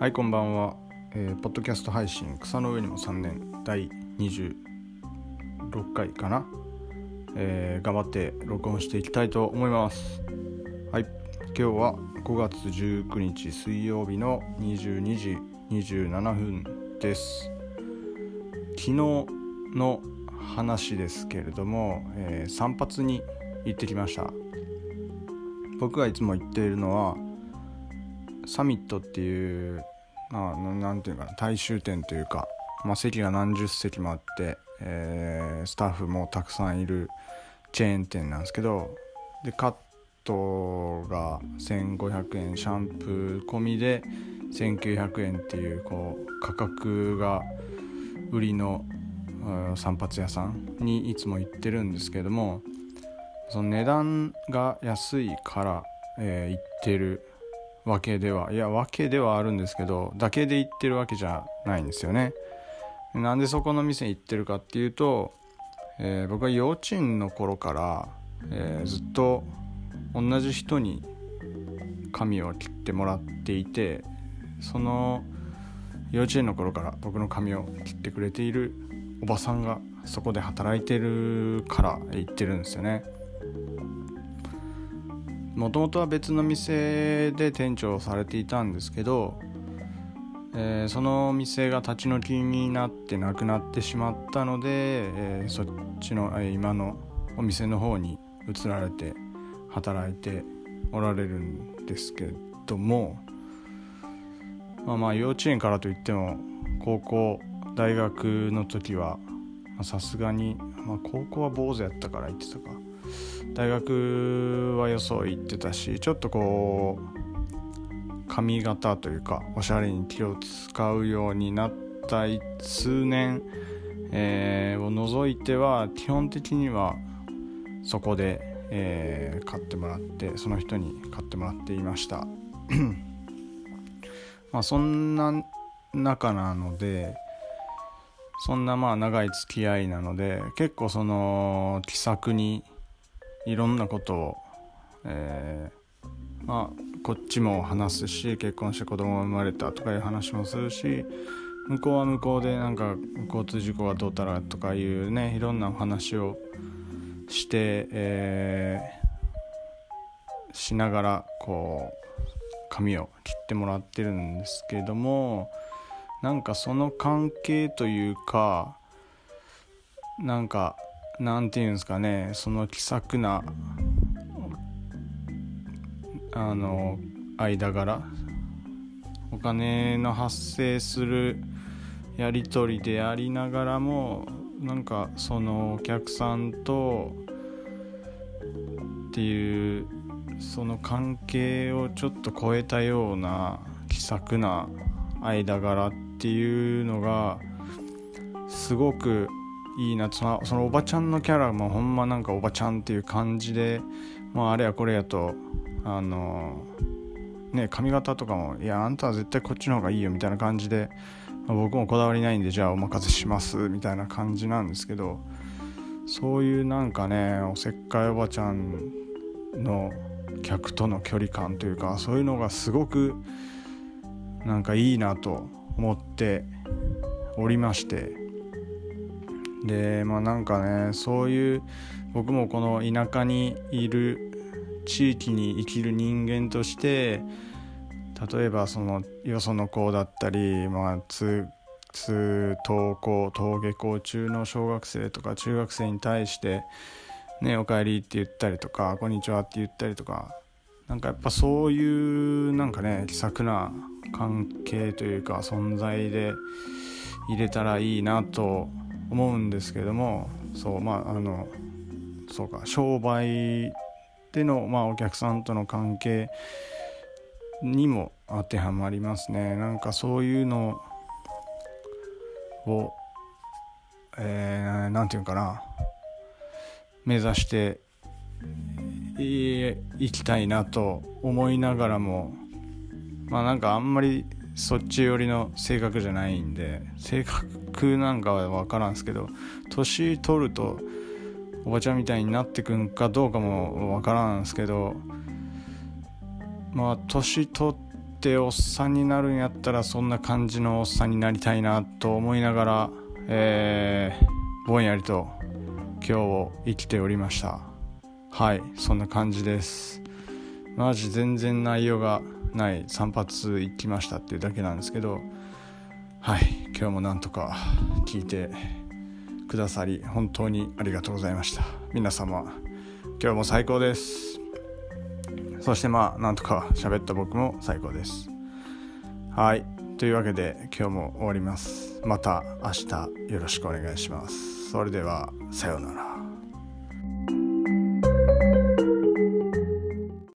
はいこんばんは、えーポッドキャスト配信草の上にも3年第26回かな、えー頑張って録音していきたいと思います。はい今日は5月19日水曜日の22時27分です。昨日の話ですけれども、えー散髪に行ってきました。僕がいつも行っているのはサミットっていう、まあ、なんていうかな大衆店というか、まあ、席が何十席もあって、えースタッフもたくさんいるチェーン店なんですけどでカットが1500円シャンプー込みで1900円っていうこう価格が売りの散髪屋さんにいつも行ってるんですけどもその値段が安いから、えー行ってる。わけではいやわけではあるんですけどだけで行ってるわけじゃないんですよね。なんでそこの店行ってるかっていうと、えー僕は幼稚園の頃から、えーずっと同じ人に髪を切ってもらっていてその幼稚園の頃から僕の髪を切ってくれているおばさんがそこで働いてるから行ってるんですよね。もともとは別の店で店長をされていたんですけど、えーその店が立ち退きになってなくなってしまったので、えーそっちの、え今のお店の方に移られて働いておられるんですけどもまあまあ幼稚園からといっても高校大学の時はさすがに、まあ、高校は坊主やったから行ってたか。大学はよそ行ってたしちょっとこう髪型というかおしゃれに気を使うようになった数年、えーを除いては基本的にはそこで、えー買ってもらってその人に買ってもらっていました。まあそんな仲なのでそんなまあ長い付き合いなので結構その気さくにいろんなことを、えーまあこっちも話すし結婚して子供が生まれたとかいう話もするし向こうは向こうでなんか交通事故がどうたらとかいうねいろんなお話をして、えーしながらこう髪を切ってもらってるんですけどもなんかその関係というかなんかなんていうんですかねその気さくなあの間柄。お金の発生するやり取りでありながらもなんかそのお客さんとっていうその関係をちょっと超えたような気さくな間柄っっていうのがすごくいいな。そのそのおばちゃんのキャラもほんまなんかおばちゃんっていう感じで、まあ、あれやこれやとあのね髪型とかもいやあんたは絶対こっちの方がいいよみたいな感じで、まあ僕もこだわりないんでじゃあお任せしますみたいな感じなんですけどそういうなんかねおせっかいおばちゃんの客との距離感というかそういうのがすごくなんかいいなと思っておりまして。でまあなんかねそういう僕もこの田舎にいる地域に生きる人間として例えばそのよその子だったり、まあ、通通登校登下校中の小学生とか中学生に対して「ねおかえり」って言ったりとか「こんにちは」って言ったりとかなんかやっぱそういうなんかね気さくな関係というか存在で入れたらいいなと思うんですけどもそうまああのそうか商売での、まあ、お客さんとの関係にも当てはまりますね。なんかそういうのをえー、ていうかな目指していきたいなと思いながらもまあなんかあんまりそっち寄りの性格じゃないんで性格なんかは分からんすけど年取るとおばちゃんみたいになってくんかどうかも分からんすけどまあ年取っておっさんになるんやったらそんな感じのおっさんになりたいなと思いながら、えー、ぼんやりと今日を生きておりました。はいそんな感じです。マジ全然内容がない。散髪行きましたっていうだけなんですけど。はい今日もなんとか聞いてくださり本当にありがとうございました。皆様今日も最高です。そしてまあなんとか喋った僕も最高です。はいというわけで今日も終わります。また明日よろしくお願いします。それではさようなら。